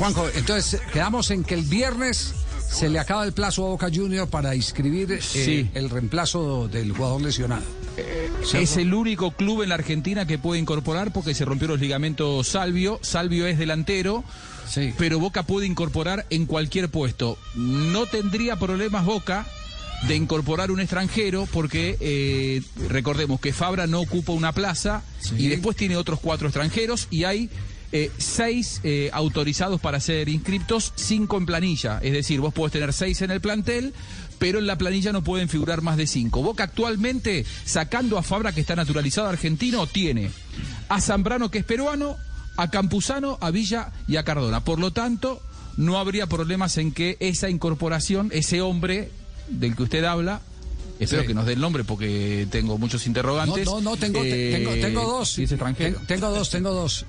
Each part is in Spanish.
Juanjo, entonces quedamos en que el viernes se le acaba el plazo a Boca Junior para inscribir eh, Sí. el reemplazo del jugador lesionado. Es el único club en la Argentina que puede incorporar porque se rompió los ligamentos Salvio. Salvio es delantero, Sí. pero Boca puede incorporar en cualquier puesto. No tendría problemas Boca de incorporar un extranjero porque eh, recordemos que Fabra no ocupa una plaza Sí. y después tiene otros cuatro extranjeros y hay eh, seis eh, autorizados para ser inscriptos, cinco en planilla. Es decir, vos podés tener seis en el plantel, pero en la planilla no pueden figurar más de cinco. Boca actualmente, sacando a Fabra, que está naturalizado argentino, tiene a Zambrano, que es peruano, a Campuzano, a Villa y a Cardona. Por lo tanto, no habría problemas en que esa incorporación, ese hombre del que usted habla, espero Sí. que nos dé el nombre porque tengo muchos interrogantes. No, no, no, tengo, te- eh, tengo, tengo dos. si es extranjero. Ten- Tengo dos, tengo dos.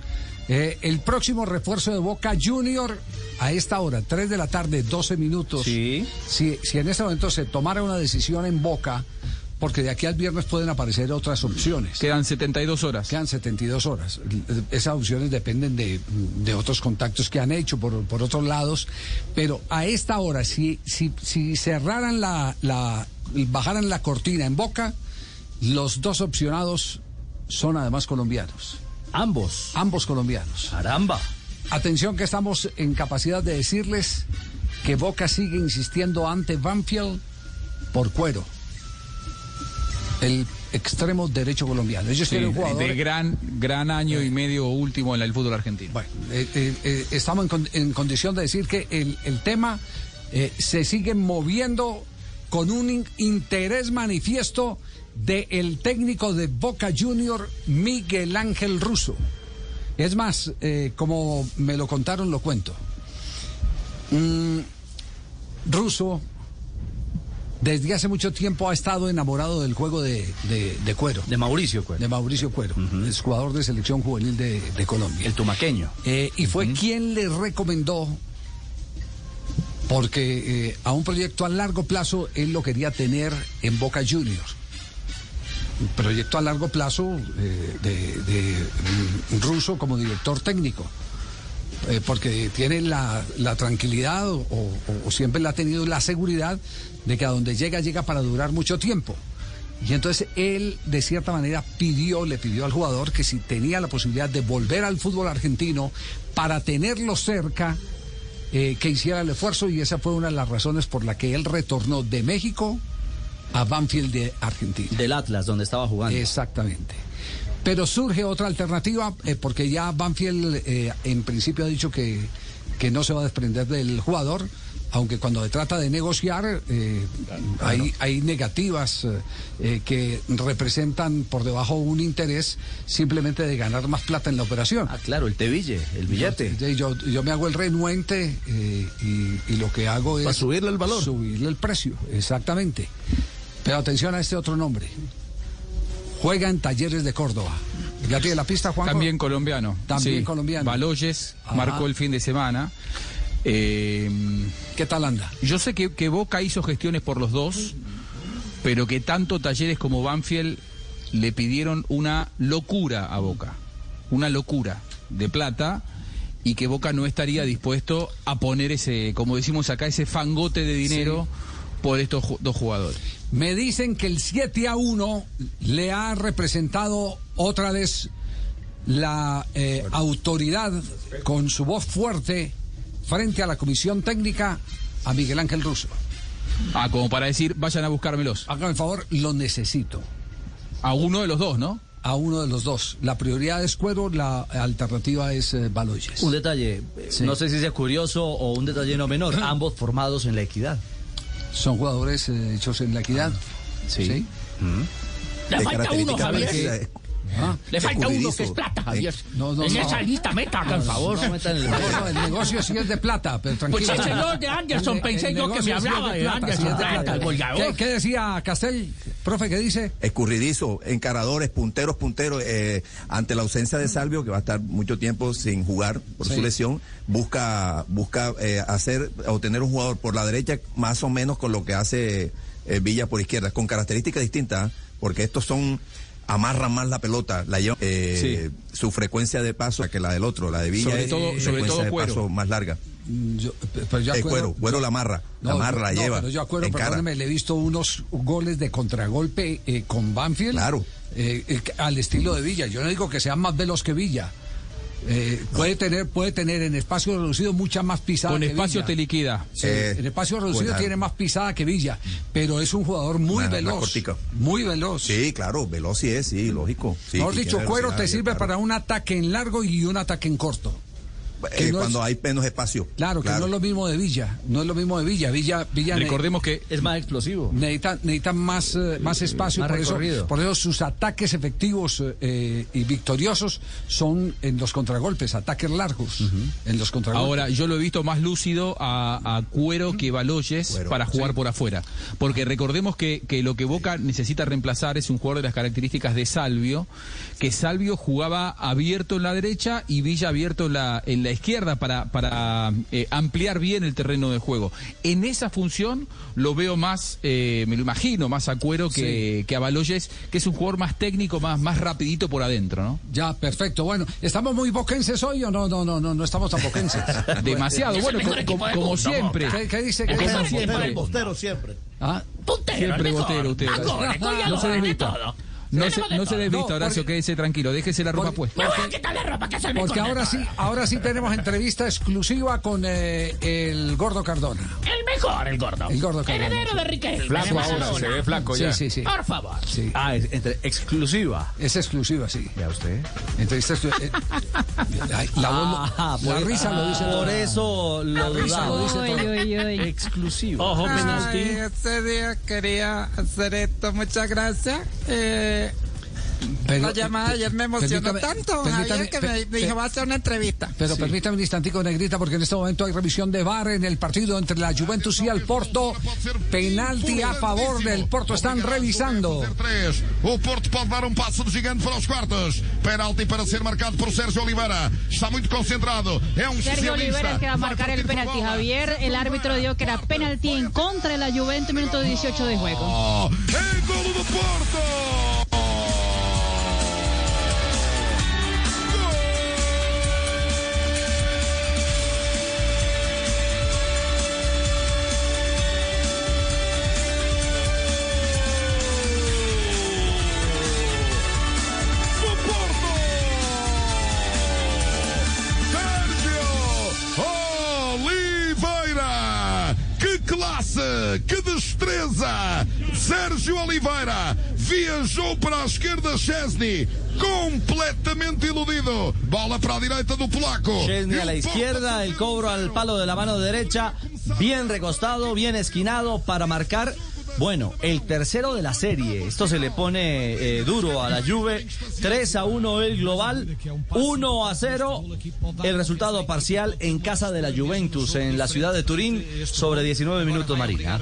Eh, el próximo refuerzo de Boca Junior a esta hora, 3 de la tarde, 12 minutos. Sí. Si, si en este momento se tomara una decisión en Boca, porque de aquí al viernes pueden aparecer otras opciones. Quedan 72 horas. Quedan 72 horas. Esas opciones dependen de, de otros contactos que han hecho por, por otros lados. Pero a esta hora, si, si, si cerraran la, la, bajaran la cortina en boca, los dos opcionados son además colombianos. Ambos. Ambos colombianos. Caramba. Atención que estamos en capacidad de decirles que Boca sigue insistiendo ante Banfield por cuero. El extremo derecho colombiano. Ellos Sí, tienen jugadores. de gran, gran año y medio último en el fútbol argentino. Bueno, eh, eh, eh, estamos en, con- en condición de decir que el, el tema eh, se sigue moviendo con un in- interés manifiesto del técnico de Boca Junior, Miguel Ángel Russo. Es más, eh, como me lo contaron, lo cuento. Mm, Russo, desde hace mucho tiempo ha estado enamorado del juego de, de- de cuero, De Mauricio, pues. de Mauricio Cuero, es jugador de selección juvenil de, de Colombia. El tumaqueño. Eh, y fue quien le recomendó, porque eh, a un proyecto a largo plazo él lo quería tener en Boca Juniors. Proyecto a largo plazo eh, de, de, mm, ruso como director técnico. Eh, porque tiene la, tranquilidad o siempre la ha tenido la seguridad de que a donde llega llega para durar mucho tiempo. Y entonces él, de cierta manera, pidió, le pidió al jugador que si tenía la posibilidad de volver al fútbol argentino para tenerlo cerca, eh, que hiciera el esfuerzo y esa fue una de las razones por la que él retornó de México a Banfield de Argentina. Del Atlas, donde estaba jugando. Exactamente. Pero surge otra alternativa, eh, porque ya Banfield eh, en principio ha dicho que, que no se va a desprender del jugador, aunque cuando se trata de negociar eh, hay, hay negativas eh, que representan por debajo un interés simplemente de ganar más plata en la operación. Ah, claro, el Teville, el billete. Yo, yo, yo me hago el renuente eh, y, y lo que hago es... Para subirle el valor. Subirle el precio, exactamente. Pero atención a este otro nombre. Juega en Talleres de Córdoba. ¿Ya tiene la pista, Juan? También colombiano. También Sí. colombiano. Baloyes Ajá. marcó el fin de semana. Eh, ¿Qué tal anda? yo sé que, que Boca hizo gestiones por los dos, pero que tanto Talleres como Banfield le pidieron una locura a Boca. Una locura de plata y que Boca no estaría dispuesto a poner ese, como decimos acá, ese fangote de dinero por estos dos jugadores. Me dicen que el 7 a 1 le ha representado otra vez la eh, autoridad con su voz fuerte frente a la comisión técnica a Miguel Ángel Russo. Ah, como para decir, vayan a buscármelos. Hágame el favor, lo necesito. A uno de los dos, ¿no? A uno de los dos. La prioridad es Cuero, la alternativa es eh, Baloyes. Un detalle, eh, Sí. no sé si sea curioso o un detalle no menor, ambos formados en la equidad. Son jugadores eh, hechos en la equidad. Sí. Sí. Le de falta uno, características Javier. Ah, Le falta uno que es plata, Javier. No, no, en no. esa lista meta, el favor. No metan el- no, no, el negocio sí es de plata, pero Pues tranquilo. el señor de Anderson, El- pensé el yo que me hablaba de plata, sí Anderson es de Plata, plata. el goleador. ¿Qué, qué decía Castel? Profe, ¿qué dice? escurridizo, encaradores, punteros, punteros, eh, ante la ausencia de Salvio, que va a estar mucho tiempo sin jugar por Sí. su lesión, busca, busca eh, hacer, obtener un jugador por la derecha más o menos con lo que hace eh, Villa por izquierda, con características distintas, ¿eh? porque estos son amarran más la pelota, la llevan, eh, su frecuencia de paso que la del otro, la de Villa Sobre es todo- sobre frecuencia todo de Cuero. paso más larga. Mm, yo- pero yo El acuerdo- cuero, cuero la amarra, la amarra, la no, lleva. Pero yo acuerdo, perdóneme, le he visto unos goles de contragolpe eh, con Banfield. Claro. eh, eh, al estilo de Villa. Yo no digo que sea más veloz que Villa. Eh, puede tener puede tener en espacio reducido mucha más pisada Con que espacio Villa. te liquida. Sí, Eh, en espacio reducido pues, tiene más pisada que Villa, pero es un jugador muy veloz. Muy veloz. Sí, claro, veloz sí es, sí, lógico. Sí, Mejor dicho, Cuero te sirve claro. para un ataque en largo y un ataque en corto. Eh, es- cuando hay menos espacio. Claro, que no es lo mismo de Villa. No es lo mismo de Villa. Villa, Villa Recordemos que Es más explosivo. necesita, necesita más, eh, más espacio. Más por, eso, recorrido. por eso sus ataques efectivos eh, y victoriosos son en los contragolpes, ataques largos. En los contragolpes. Ahora, yo lo he visto más lúcido a, a Cuero que Baloyes Cuero, para jugar por afuera. Porque recordemos que, que lo que Boca necesita reemplazar es un jugador de las características de Salvio, que Salvio jugaba abierto en la derecha y Villa abierto en la, en la izquierda para, para eh, ampliar bien el terreno de juego. En esa función lo veo más, eh, me lo imagino, más a Cuero que, que a Baloyes, que es un jugador más técnico, más, más rapidito por adentro, ¿no? Ya, perfecto. Bueno, ¿estamos muy boquenses hoy o no? No, no, no, no estamos tan boquenses. Demasiado, bueno, como mundo, siempre. ¿Qué, qué dice? ¿Qué dice? siempre. Bostero siempre. Ah, Puntero, Siempre el mejor. botero usted. Más goles, No goleador, se de desvista. No se, no se desvista, Horacio, quédese tranquilo, déjese la ropa puesta. Me voy a quitar la ropa que es el mejor porque ahora sí, ahora sí tenemos entrevista exclusiva con eh, el Gordo Cardona. El mejor, el gordo. El gordo Cardona, Heredero de Riquelme. Flaco de ahora, se ve flaco Sí, ya. sí, sí. Por favor. sí. Ah, es entre exclusiva. Es exclusiva, sí. Ya usted. Entrevista exclu- eh, la, lo- Ah, la por- risa lo dice Por eso lo risa lo dudaba. dice todo. Exclusiva. Ojo, penalti. ese día quería hacer esto, muchas gracias. Eh, Pero- la llamada ayer me emocionó tanto, permítame- Javier, que me dijo, va a hacer una entrevista. Pero permítame un instantico, Negrita, porque en este momento hay revisión de VAR en el partido entre la Juventus y el Porto. Penalti a favor del Porto. Están revisando. O Porto pode dar um passo de gigante para os quartos. Penalti para ser marcado por Sérgio Oliveira. Está muito concentrado. É um Sergio. Olivera que va a marcar el penalti. Javier. El árbitro dijo que era penalti en contra de la Juventus, minuto 18 de juego. Oh, é golo do Porto! Que destreza! Sérgio Oliveira viajou para a esquerda Chesney, completamente iludido. Bola para a direita do polaco. Chesney E a la Porto izquierda, el cobro al palo de la mano derecha, bien recostado, bien esquinado para marcar. Bueno, el tercero de la serie. Esto se le pone eh, duro a la Juve. 3 a 1 el global, 1 a 0 el resultado parcial en casa de la Juventus en la ciudad de Turín sobre 19 minutos Marina.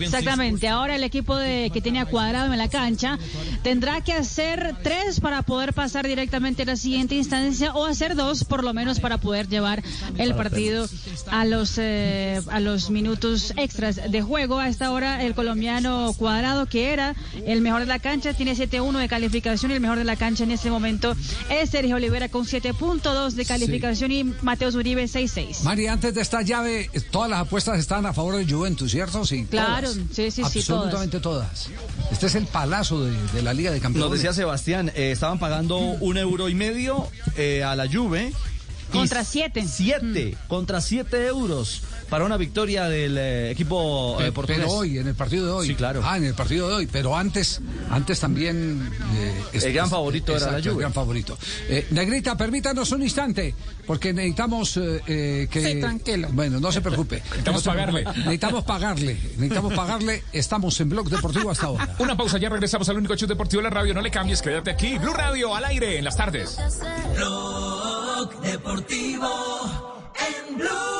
Exactamente. Ahora el equipo de, que tenía cuadrado en la cancha tendrá que hacer tres para poder pasar directamente a la siguiente instancia o hacer dos por lo menos para poder llevar el partido a los eh, a los minutos extras de juego. A esta hora el colombiano cuadrado que era el mejor de la cancha tiene 7-1 de calificación y el mejor de la cancha en este momento es Sergio Olivera con 7.2 de calificación y Mateus Uribe 6-6. Mari, antes de esta llave, todas las apuestas están a favor de Juventus, ¿cierto? Sí. Claro, todas. sí, sí, sí, Absolutamente todas. Este es el palazo de, de la Liga de Campeones. Nos decía Sebastián, eh, estaban pagando un euro y medio eh, a la Juve. Contra siete. Siete, contra siete euros para una victoria del eh, equipo eh, portugués. Pero hoy, en el partido de hoy. Sí, claro. Ah, en el partido de hoy. Pero antes, antes también. eh, es- El gran es- favorito era la exacto, El Juve. gran favorito. Eh, Negrita, permítanos un instante, porque necesitamos que. Sí, tranquilo. Bueno, no se preocupe. Necesitamos pagarle. Necesitamos pagarle. Necesitamos pagarle. Estamos en Blog Deportivo hasta ahora. Una pausa, ya regresamos al único show deportivo de la radio. No le cambies, quédate aquí. Blue Radio al aire en las tardes. Deportivo en Blue.